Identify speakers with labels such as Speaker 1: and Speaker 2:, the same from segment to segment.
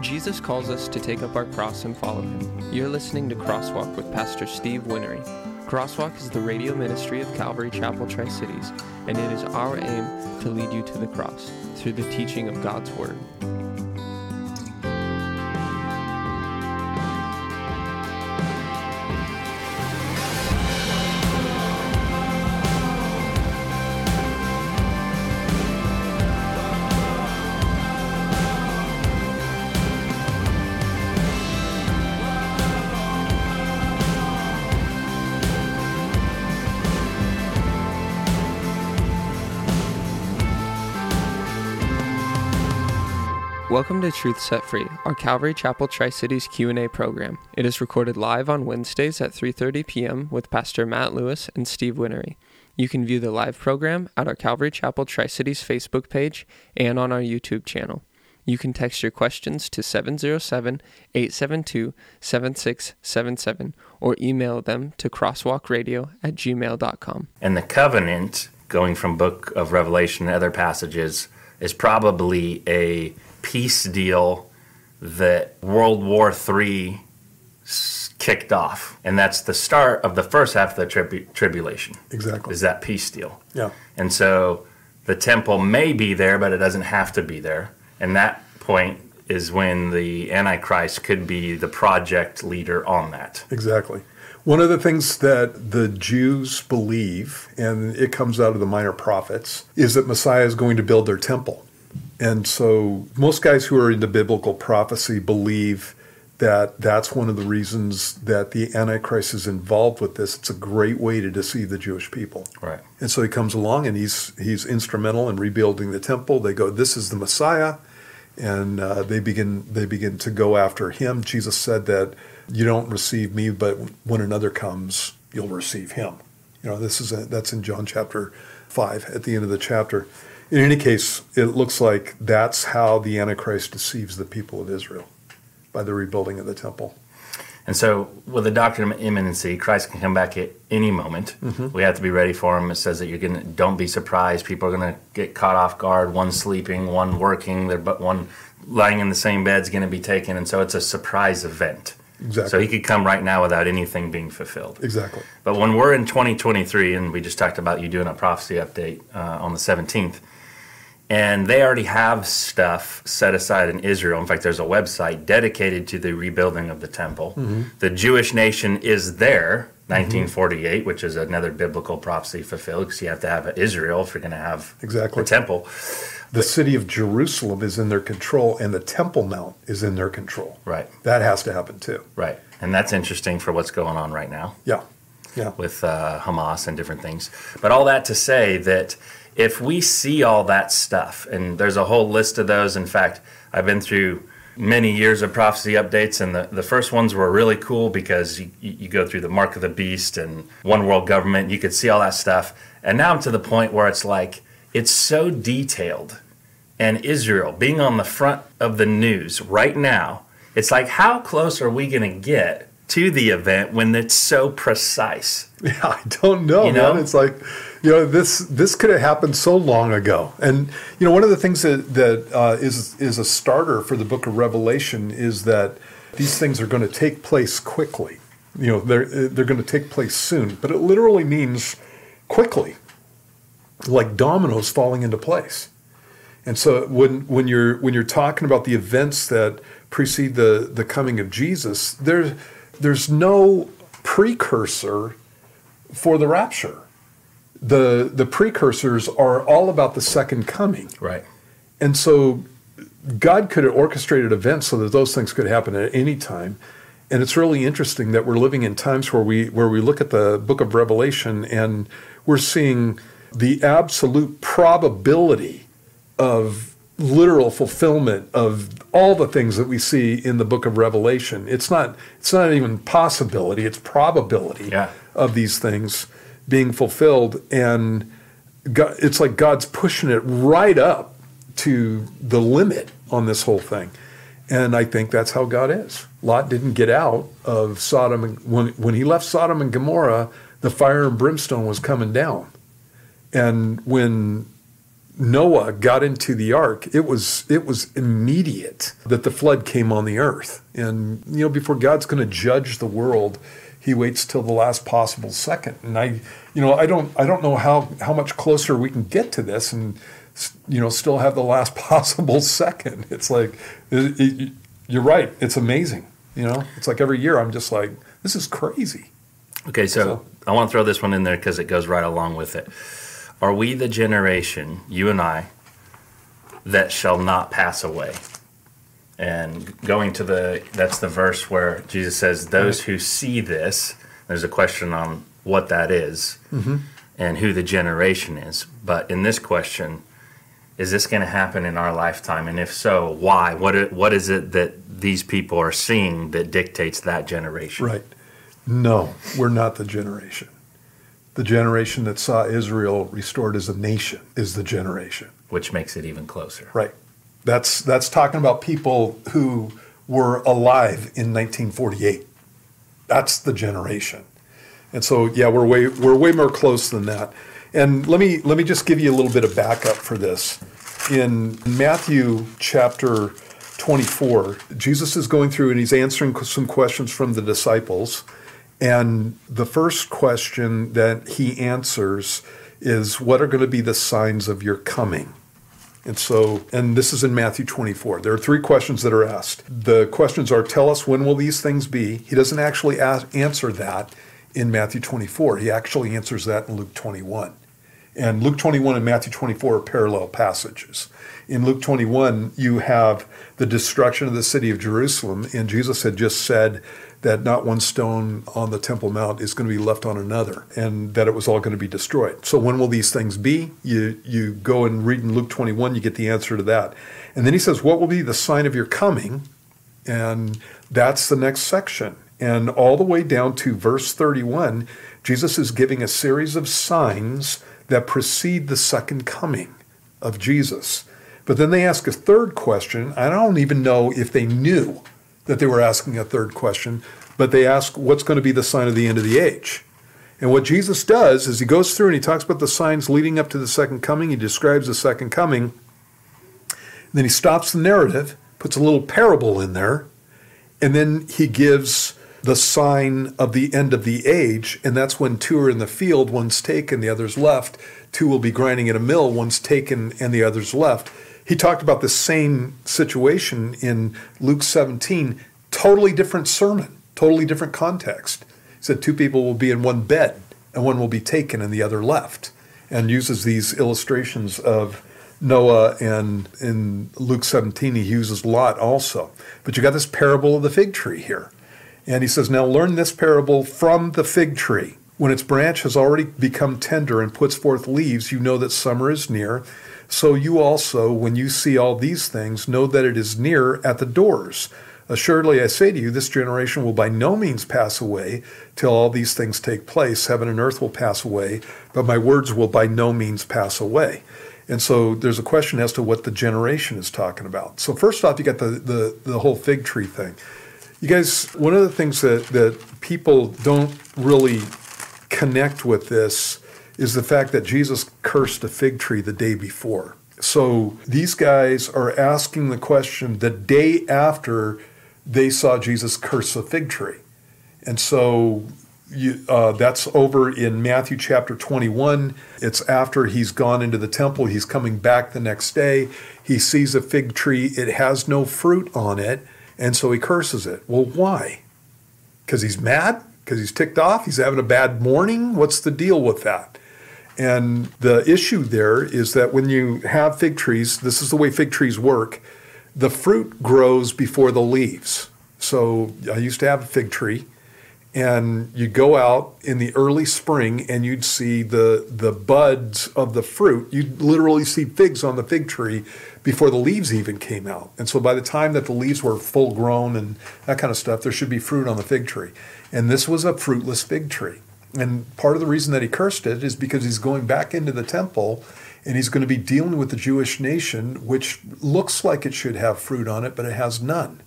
Speaker 1: Jesus calls us to take up our cross and follow him. You're listening to Crosswalk with Pastor Steve Winnery. Crosswalk is the radio ministry of Calvary Chapel Tri Cities, and it is our aim to lead you to the cross through the teaching of God's Word. Welcome to Truth Set Free, our Calvary Chapel Tri-Cities Q&A program. It is recorded live on Wednesdays at 3:30 p.m. with Pastor Matt Lewis and Steve Winnery. You can view the live program at our Calvary Chapel Tri-Cities Facebook page and on our YouTube channel. You can text your questions to 707-872-7677 or email them to crosswalkradio at gmail.com.
Speaker 2: And the covenant, going from book of Revelation and other passages, is probably a peace deal that World War III kicked off. And that's the start of the first half of the tribu- tribulation.
Speaker 3: Exactly.
Speaker 2: Is that peace deal.
Speaker 3: Yeah.
Speaker 2: And so the temple may be there, but it doesn't have to be there. And that point is when the Antichrist could be the project leader on that.
Speaker 3: Exactly. One of the things that the Jews believe, and it comes out of the minor prophets, is that Messiah is going to build their temple. And so most guys who are into biblical prophecy believe that that's one of the reasons that the Antichrist is involved with this. It's a great way to deceive the Jewish people.
Speaker 2: Right.
Speaker 3: And so he comes along and he's he's instrumental in rebuilding the temple. They go, "This is the Messiah," and uh, they begin they begin to go after him. Jesus said that you don't receive me, but when another comes, you'll receive him. You know, this is a, that's in John chapter five at the end of the chapter. In any case, it looks like that's how the Antichrist deceives the people of Israel by the rebuilding of the temple.
Speaker 2: And so, with the doctrine of imminency, Christ can come back at any moment. Mm-hmm. We have to be ready for him. It says that you're going to don't be surprised. People are going to get caught off guard. One sleeping, one working. They're but one lying in the same bed is going to be taken, and so it's a surprise event.
Speaker 3: Exactly.
Speaker 2: So he could come right now without anything being fulfilled.
Speaker 3: Exactly.
Speaker 2: But when we're in 2023, and we just talked about you doing a prophecy update uh, on the 17th, and they already have stuff set aside in Israel. In fact, there's a website dedicated to the rebuilding of the temple. Mm-hmm. The Jewish nation is there, 1948, mm-hmm. which is another biblical prophecy fulfilled because you have to have Israel if you're going to have
Speaker 3: exactly.
Speaker 2: the temple.
Speaker 3: The city of Jerusalem is in their control, and the Temple Mount is in their control.
Speaker 2: Right.
Speaker 3: That has to happen too.
Speaker 2: Right. And that's interesting for what's going on right now.
Speaker 3: Yeah. Yeah.
Speaker 2: With uh, Hamas and different things. But all that to say that if we see all that stuff, and there's a whole list of those, in fact, I've been through many years of prophecy updates, and the, the first ones were really cool because you, you go through the mark of the beast and one world government, you could see all that stuff. And now I'm to the point where it's like, it's so detailed. And Israel being on the front of the news right now, it's like, how close are we going to get to the event when it's so precise?
Speaker 3: Yeah, I don't know, you know? man. It's like, you know, this this could have happened so long ago. And you know, one of the things that that uh, is is a starter for the Book of Revelation is that these things are going to take place quickly. You know, they're they're going to take place soon, but it literally means quickly, like dominoes falling into place. And so when when you're when you're talking about the events that precede the the coming of Jesus, there's there's no precursor for the rapture. The the precursors are all about the second coming.
Speaker 2: Right.
Speaker 3: And so God could have orchestrated events so that those things could happen at any time. And it's really interesting that we're living in times where we where we look at the book of Revelation and we're seeing the absolute probability of literal fulfillment of all the things that we see in the book of Revelation. It's not it's not even possibility, it's probability
Speaker 2: yeah.
Speaker 3: of these things being fulfilled and God, it's like God's pushing it right up to the limit on this whole thing. And I think that's how God is. Lot didn't get out of Sodom and when when he left Sodom and Gomorrah, the fire and brimstone was coming down. And when Noah got into the ark, it was it was immediate that the flood came on the earth. And you know, before God's going to judge the world, he waits till the last possible second. And I, you know, I don't I don't know how how much closer we can get to this and you know still have the last possible second. It's like it, it, you're right. It's amazing. You know, it's like every year I'm just like this is crazy.
Speaker 2: Okay, so, so I want to throw this one in there because it goes right along with it. Are we the generation, you and I, that shall not pass away? And going to the, that's the verse where Jesus says, Those who see this, there's a question on what that is mm-hmm. and who the generation is. But in this question, is this going to happen in our lifetime? And if so, why? What, what is it that these people are seeing that dictates that generation?
Speaker 3: Right. No, we're not the generation the generation that saw Israel restored as a nation is the generation.
Speaker 2: Which makes it even closer.
Speaker 3: Right. That's that's talking about people who were alive in 1948. That's the generation. And so yeah, we're way we're way more close than that. And let me let me just give you a little bit of backup for this. In Matthew chapter 24, Jesus is going through and he's answering some questions from the disciples and the first question that he answers is what are going to be the signs of your coming? And so, and this is in Matthew 24. There are three questions that are asked. The questions are tell us when will these things be? He doesn't actually ask, answer that in Matthew 24. He actually answers that in Luke 21. And Luke 21 and Matthew 24 are parallel passages. In Luke 21, you have the destruction of the city of Jerusalem, and Jesus had just said, that not one stone on the Temple Mount is going to be left on another, and that it was all going to be destroyed. So when will these things be? You you go and read in Luke 21, you get the answer to that. And then he says, "What will be the sign of your coming?" And that's the next section. And all the way down to verse 31, Jesus is giving a series of signs that precede the second coming of Jesus. But then they ask a third question. I don't even know if they knew that they were asking a third question, but they ask, what's going to be the sign of the end of the age? And what Jesus does is he goes through and he talks about the signs leading up to the second coming. He describes the second coming. Then he stops the narrative, puts a little parable in there, and then he gives the sign of the end of the age. And that's when two are in the field, one's taken, the other's left. Two will be grinding at a mill, one's taken, and the other's left. He talked about the same situation in Luke 17, totally different sermon, totally different context. He said two people will be in one bed and one will be taken and the other left, and uses these illustrations of Noah and in Luke 17 he uses Lot also. But you got this parable of the fig tree here. And he says, Now learn this parable from the fig tree. When its branch has already become tender and puts forth leaves, you know that summer is near. So you also, when you see all these things, know that it is near at the doors. Assuredly, I say to you, this generation will by no means pass away till all these things take place. Heaven and earth will pass away, but my words will by no means pass away. And so there's a question as to what the generation is talking about. So first off, you got the, the, the whole fig tree thing. You guys, one of the things that, that people don't really connect with this is the fact that Jesus cursed a fig tree the day before. So these guys are asking the question the day after they saw Jesus curse a fig tree. And so you, uh, that's over in Matthew chapter 21. It's after he's gone into the temple. He's coming back the next day. He sees a fig tree. It has no fruit on it. And so he curses it. Well, why? Because he's mad? Because he's ticked off? He's having a bad morning? What's the deal with that? And the issue there is that when you have fig trees, this is the way fig trees work, the fruit grows before the leaves. So I used to have a fig tree, and you go out in the early spring and you'd see the, the buds of the fruit. You'd literally see figs on the fig tree before the leaves even came out. And so by the time that the leaves were full grown and that kind of stuff, there should be fruit on the fig tree. And this was a fruitless fig tree. And part of the reason that he cursed it is because he's going back into the temple and he's going to be dealing with the Jewish nation, which looks like it should have fruit on it, but it has none.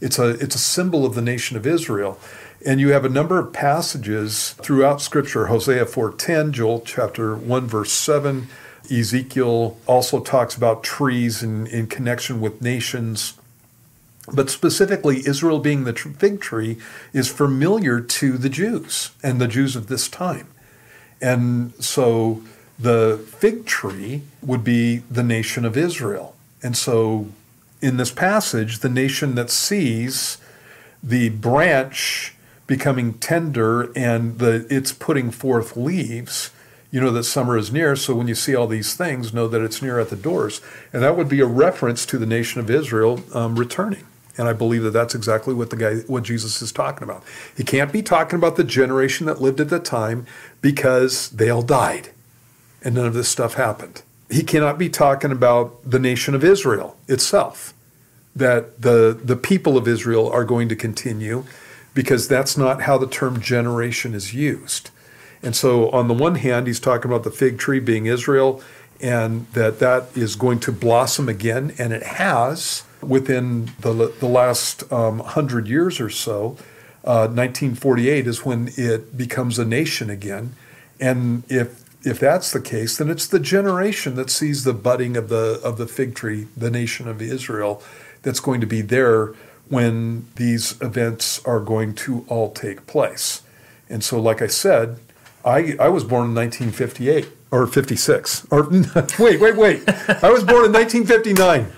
Speaker 3: It's a, it's a symbol of the nation of Israel. And you have a number of passages throughout Scripture, Hosea 4.10, Joel chapter 1, verse 7, Ezekiel also talks about trees in, in connection with nations. But specifically, Israel being the fig tree is familiar to the Jews and the Jews of this time. And so the fig tree would be the nation of Israel. And so in this passage, the nation that sees the branch becoming tender and the it's putting forth leaves you know that summer is near so when you see all these things know that it's near at the doors and that would be a reference to the nation of israel um, returning and i believe that that's exactly what the guy what jesus is talking about he can't be talking about the generation that lived at the time because they all died and none of this stuff happened he cannot be talking about the nation of israel itself that the the people of israel are going to continue because that's not how the term generation is used. And so, on the one hand, he's talking about the fig tree being Israel and that that is going to blossom again, and it has within the, the last um, hundred years or so. Uh, 1948 is when it becomes a nation again, and if if that's the case, then it's the generation that sees the budding of the of the fig tree, the nation of Israel, that's going to be there when these events are going to all take place. And so, like I said, I, I was born in 1958 or 56. Or wait, wait, wait. I was born in 1959.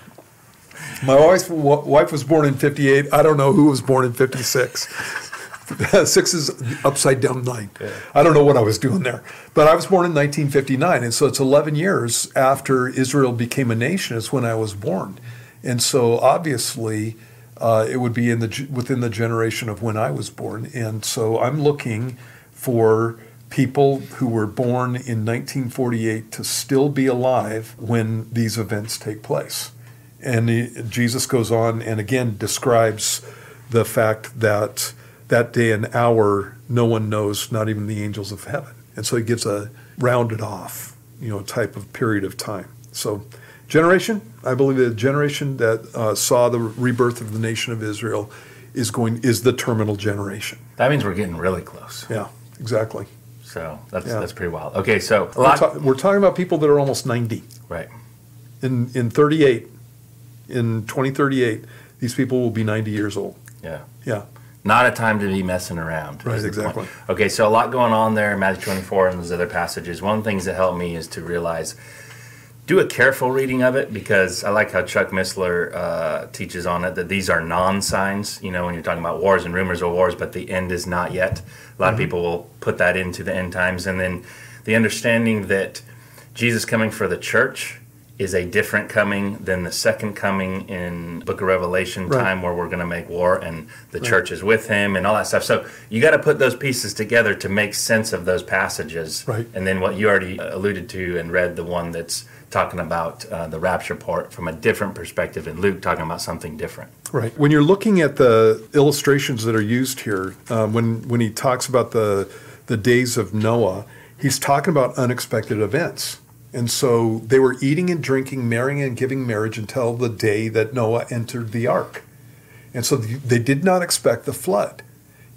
Speaker 3: My wife, wife was born in 58. I don't know who was born in 56. Six is upside down nine. Yeah. I don't know what I was doing there. But I was born in 1959. And so it's 11 years after Israel became a nation, is when I was born. And so obviously, uh, it would be in the within the generation of when I was born, and so I'm looking for people who were born in 1948 to still be alive when these events take place. And he, Jesus goes on and again describes the fact that that day and hour no one knows, not even the angels of heaven. And so he gives a rounded off, you know, type of period of time. So generation, I believe the generation that uh, saw the rebirth of the nation of Israel is going is the terminal generation.
Speaker 2: That means we're getting really close.
Speaker 3: Yeah, exactly.
Speaker 2: So that's yeah. that's pretty wild. Okay, so
Speaker 3: we're, ta- we're, talking about people that are almost ninety.
Speaker 2: Right.
Speaker 3: In in thirty eight, in twenty thirty eight, these people will be ninety years old.
Speaker 2: Yeah.
Speaker 3: Yeah.
Speaker 2: Not a time to be messing around.
Speaker 3: Right, exactly.
Speaker 2: Okay, so a lot going on there, in Matthew 24 and those other passages. One of the things that helped me is to realize do a careful reading of it because I like how Chuck Missler uh, teaches on it that these are non signs. You know, when you're talking about wars and rumors of wars, but the end is not yet. A lot mm-hmm. of people will put that into the end times. And then the understanding that Jesus coming for the church is a different coming than the second coming in book of revelation right. time where we're going to make war and the right. church is with him and all that stuff so you got to put those pieces together to make sense of those passages
Speaker 3: right.
Speaker 2: and then what you already alluded to and read the one that's talking about uh, the rapture part from a different perspective, and Luke talking about something different.
Speaker 3: Right. When you're looking at the illustrations that are used here, um, when when he talks about the the days of Noah, he's talking about unexpected events. And so they were eating and drinking, marrying and giving marriage until the day that Noah entered the ark. And so they did not expect the flood.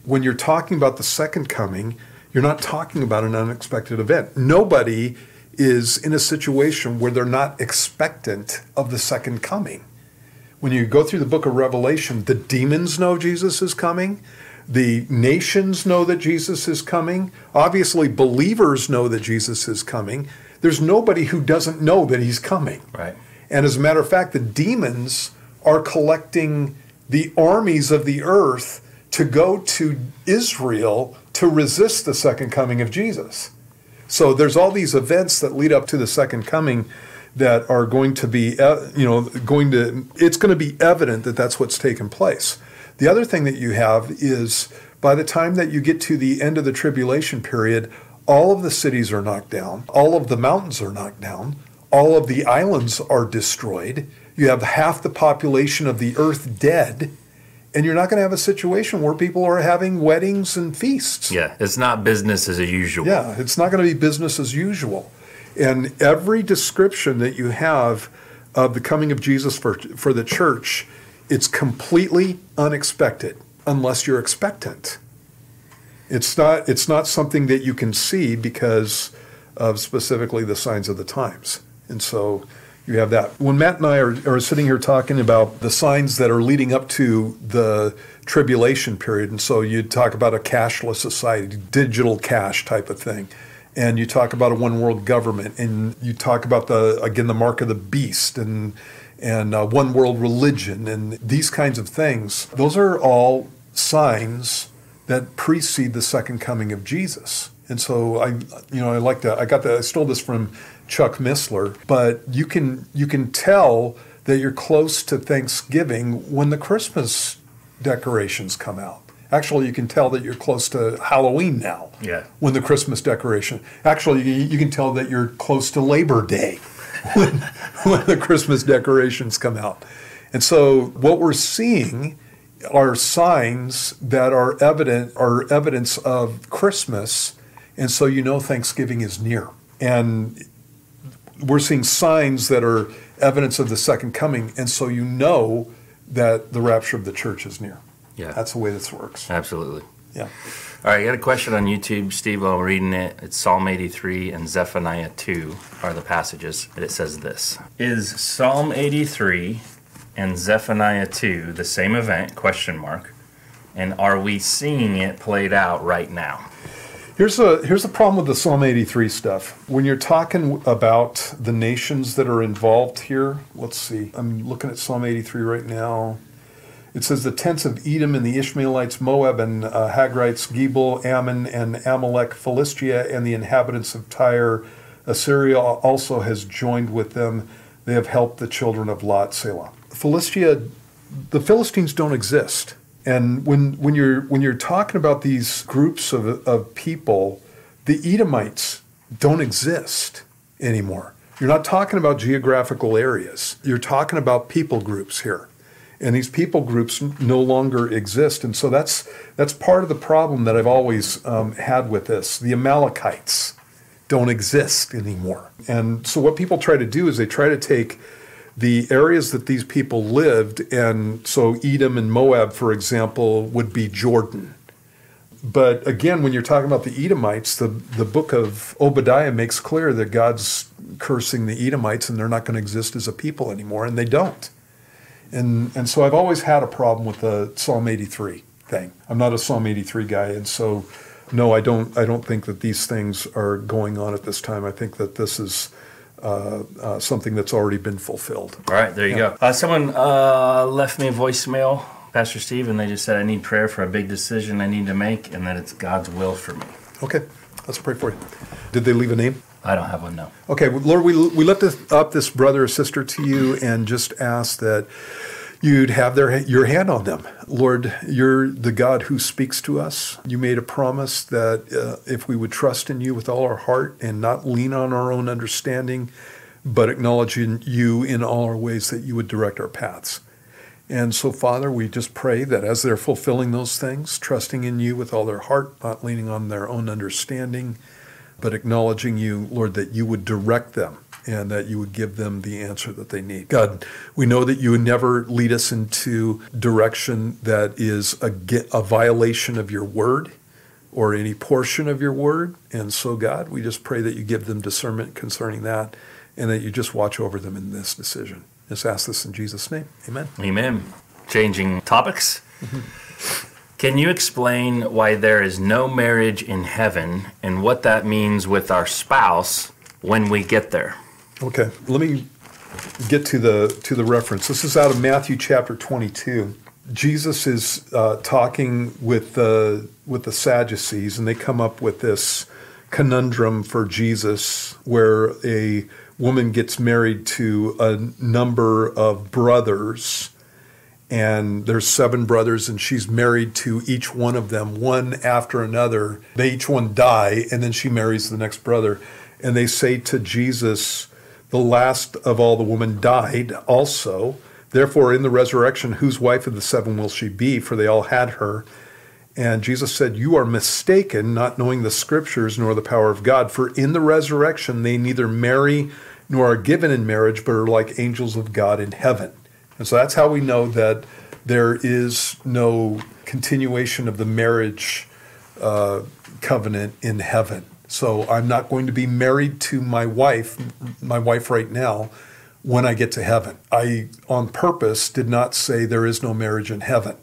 Speaker 3: When you're talking about the second coming, you're not talking about an unexpected event. Nobody is in a situation where they're not expectant of the second coming. When you go through the book of Revelation, the demons know Jesus is coming. The nations know that Jesus is coming. Obviously, believers know that Jesus is coming. There's nobody who doesn't know that he's coming.
Speaker 2: Right.
Speaker 3: And as a matter of fact, the demons are collecting the armies of the earth to go to Israel to resist the second coming of Jesus. So there's all these events that lead up to the second coming that are going to be, uh, you know, going to, it's going to be evident that that's what's taken place. The other thing that you have is by the time that you get to the end of the tribulation period, all of the cities are knocked down, all of the mountains are knocked down, all of the islands are destroyed. You have half the population of the earth dead and you're not going to have a situation where people are having weddings and feasts.
Speaker 2: Yeah, it's not business as usual.
Speaker 3: Yeah, it's not going to be business as usual. And every description that you have of the coming of Jesus for, for the church, it's completely unexpected unless you're expectant. It's not, it's not something that you can see because of specifically the signs of the times. And so you have that. When Matt and I are, are sitting here talking about the signs that are leading up to the tribulation period, and so you talk about a cashless society, digital cash type of thing, and you talk about a one world government, and you talk about the again the mark of the beast and and uh, one world religion and these kinds of things. Those are all signs that precede the second coming of Jesus. And so I, you know, I like that. I got that. I stole this from Chuck Missler, but you can you can tell that you're close to Thanksgiving when the Christmas decorations come out. Actually, you can tell that you're close to Halloween now.
Speaker 2: Yeah.
Speaker 3: When the Christmas decoration. Actually, you, you can tell that you're close to Labor Day when, when the Christmas decorations come out. And so, what we're seeing are signs that are evident are evidence of Christmas, and so you know Thanksgiving is near. And we're seeing signs that are evidence of the second coming, and so you know that the rapture of the church is near.
Speaker 2: Yeah.
Speaker 3: That's the way this works.
Speaker 2: Absolutely.
Speaker 3: Yeah.
Speaker 2: All right, I got a question on YouTube, Steve. While I'm reading it, it's Psalm 83 and Zephaniah 2 are the passages, and it says this: Is Psalm 83 and Zephaniah 2 the same event? Question mark. And are we seeing it played out right now?
Speaker 3: Here's a here's a problem with the Psalm 83 stuff. When you're talking about the nations that are involved here, let's see. I'm looking at Psalm 83 right now. It says the tents of Edom and the Ishmaelites, Moab and uh, Hagrites, Gebal, Ammon and Amalek, Philistia and the inhabitants of Tyre, Assyria also has joined with them. They have helped the children of Lot, Selah. Philistia, the Philistines don't exist. And when, when, you're, when you're talking about these groups of, of people, the Edomites don't exist anymore. You're not talking about geographical areas. You're talking about people groups here. And these people groups no longer exist. And so that's, that's part of the problem that I've always um, had with this. The Amalekites don't exist anymore. And so what people try to do is they try to take the areas that these people lived, and so Edom and Moab, for example, would be Jordan. But again, when you're talking about the Edomites, the, the book of Obadiah makes clear that God's cursing the Edomites and they're not going to exist as a people anymore, and they don't. And, and so I've always had a problem with the Psalm 83 thing. I'm not a Psalm 83 guy, and so no, I don't. I don't think that these things are going on at this time. I think that this is uh, uh, something that's already been fulfilled.
Speaker 2: All right, there you yeah. go. Uh, someone uh, left me a voicemail, Pastor Steve, and they just said, I need prayer for a big decision I need to make and that it's God's will for me.
Speaker 3: Okay, let's pray for you. Did they leave a name?
Speaker 2: I don't have one, no.
Speaker 3: Okay, Lord, we, we lift up this brother or sister to you and just ask that you'd have their your hand on them. Lord, you're the God who speaks to us. You made a promise that uh, if we would trust in you with all our heart and not lean on our own understanding, but acknowledging you in all our ways that you would direct our paths. And so, Father, we just pray that as they're fulfilling those things, trusting in you with all their heart, not leaning on their own understanding, but acknowledging you, Lord, that you would direct them and that you would give them the answer that they need. God, we know that you would never lead us into direction that is a, a violation of your word or any portion of your word. And so, God, we just pray that you give them discernment concerning that and that you just watch over them in this decision. Just ask this in Jesus' name. Amen.
Speaker 2: Amen. Changing topics. Can you explain why there is no marriage in heaven and what that means with our spouse when we get there?
Speaker 3: Okay, let me get to the to the reference. This is out of Matthew chapter 22. Jesus is uh, talking with the with the Sadducees, and they come up with this conundrum for Jesus, where a woman gets married to a number of brothers, and there's seven brothers, and she's married to each one of them, one after another. They each one die, and then she marries the next brother, and they say to Jesus the last of all the women died also. Therefore, in the resurrection, whose wife of the seven will she be? For they all had her. And Jesus said, You are mistaken, not knowing the scriptures nor the power of God. For in the resurrection, they neither marry nor are given in marriage, but are like angels of God in heaven. And so that's how we know that there is no continuation of the marriage uh, covenant in heaven. So I'm not going to be married to my wife, my wife right now, when I get to heaven. I, on purpose, did not say there is no marriage in heaven.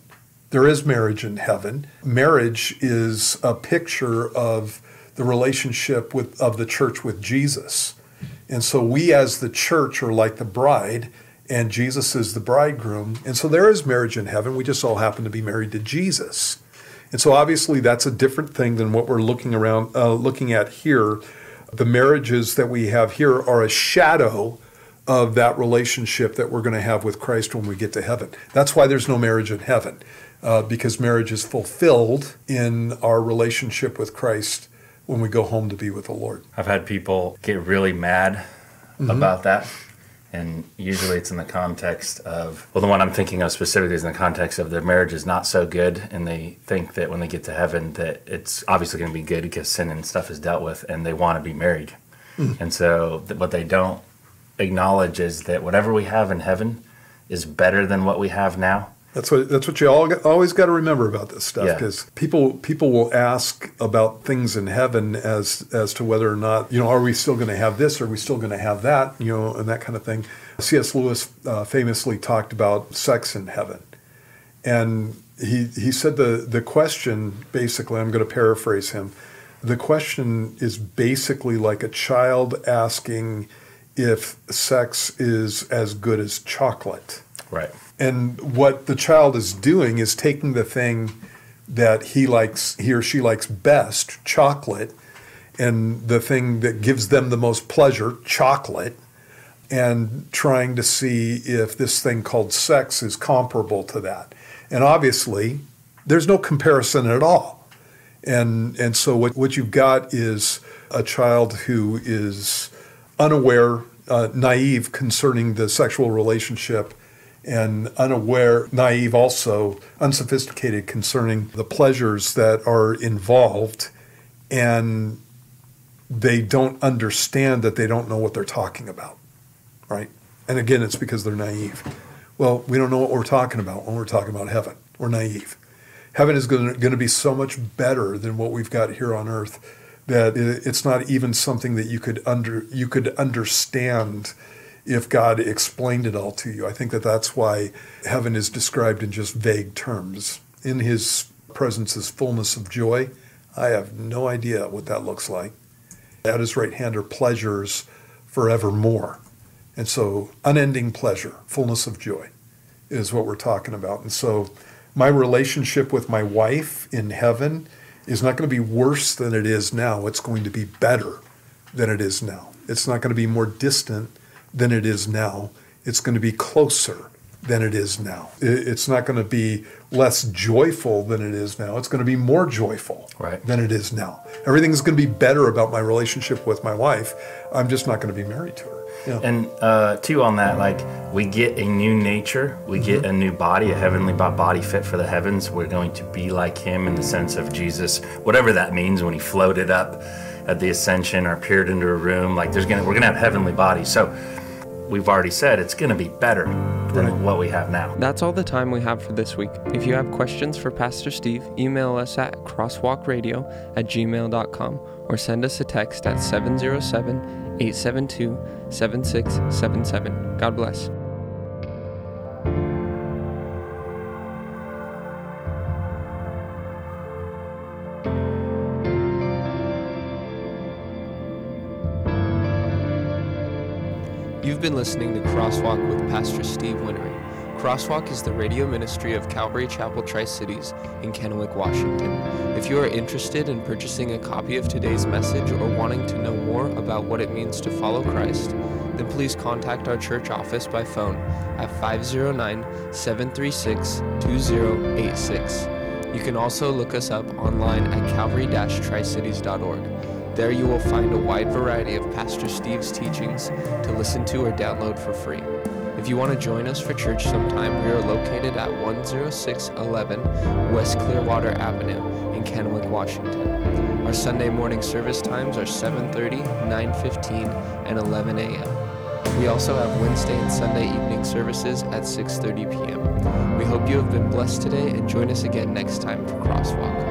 Speaker 3: There is marriage in heaven. Marriage is a picture of the relationship with, of the church with Jesus. And so we, as the church, are like the bride, and Jesus is the bridegroom. And so there is marriage in heaven. We just all happen to be married to Jesus. And so obviously that's a different thing than what we're looking around uh, looking at here. The marriages that we have here are a shadow of that relationship that we're going to have with Christ when we get to heaven. That's why there's no marriage in heaven, uh, because marriage is fulfilled in our relationship with Christ when we go home to be with the Lord.
Speaker 2: I've had people get really mad mm-hmm. about that and usually it's in the context of well the one i'm thinking of specifically is in the context of their marriage is not so good and they think that when they get to heaven that it's obviously going to be good because sin and stuff is dealt with and they want to be married mm. and so what they don't acknowledge is that whatever we have in heaven is better than what we have now
Speaker 3: that's what that's what you all always got to remember about this stuff because yeah. people people will ask about things in heaven as as to whether or not you know are we still going to have this are we still going to have that you know and that kind of thing. C.S. Lewis uh, famously talked about sex in heaven, and he he said the the question basically I'm going to paraphrase him. The question is basically like a child asking if sex is as good as chocolate.
Speaker 2: Right
Speaker 3: and what the child is doing is taking the thing that he likes, he or she likes best, chocolate, and the thing that gives them the most pleasure, chocolate, and trying to see if this thing called sex is comparable to that. And obviously, there's no comparison at all. And, and so what, what you've got is a child who is unaware, uh, naive concerning the sexual relationship and unaware, naive also, unsophisticated concerning the pleasures that are involved, and they don't understand that they don't know what they're talking about, right? And again, it's because they're naive. Well, we don't know what we're talking about when we're talking about heaven. We're naive. Heaven is going to, be so much better than what we've got here on earth that it's not even something that you could under you could understand if God explained it all to you. I think that that's why heaven is described in just vague terms. In his presence is fullness of joy. I have no idea what that looks like. At his right hand are pleasures forevermore. And so, unending pleasure, fullness of joy is what we're talking about. And so, my relationship with my wife in heaven is not going to be worse than it is now. It's going to be better than it is now. It's not going to be more distant than it is now. It's going to be closer than it is now. It's not going to be less joyful than it is now. It's going to be more joyful
Speaker 2: right.
Speaker 3: than it is now. Everything's going to be better about my relationship with my wife. I'm just not going to be married to her.
Speaker 2: Yeah. And uh, two on that, like we get a new nature, we mm-hmm. get a new body, a heavenly body fit for the heavens. We're going to be like Him in the sense of Jesus, whatever that means when He floated up at the ascension or appeared into a room. Like there's gonna, we're gonna have heavenly bodies. So we've already said it's going to be better than right. what we have now.
Speaker 1: That's all the time we have for this week. If you have questions for Pastor Steve, email us at crosswalkradio at gmail.com or send us a text at 707 872 7677. God bless. You've been listening to Crosswalk with Pastor Steve Winery. Crosswalk is the radio ministry of Calvary Chapel Tri Cities in Kennewick, Washington. If you are interested in purchasing a copy of today's message or wanting to know more about what it means to follow Christ, then please contact our church office by phone at 509 736 2086. You can also look us up online at calvary tricities.org. There you will find a wide variety of Pastor Steve's teachings to listen to or download for free. If you want to join us for church sometime, we are located at 10611 West Clearwater Avenue in Kennewick, Washington. Our Sunday morning service times are 7:30, 9:15, and 11 a.m. We also have Wednesday and Sunday evening services at 6:30 p.m. We hope you have been blessed today and join us again next time for Crosswalk.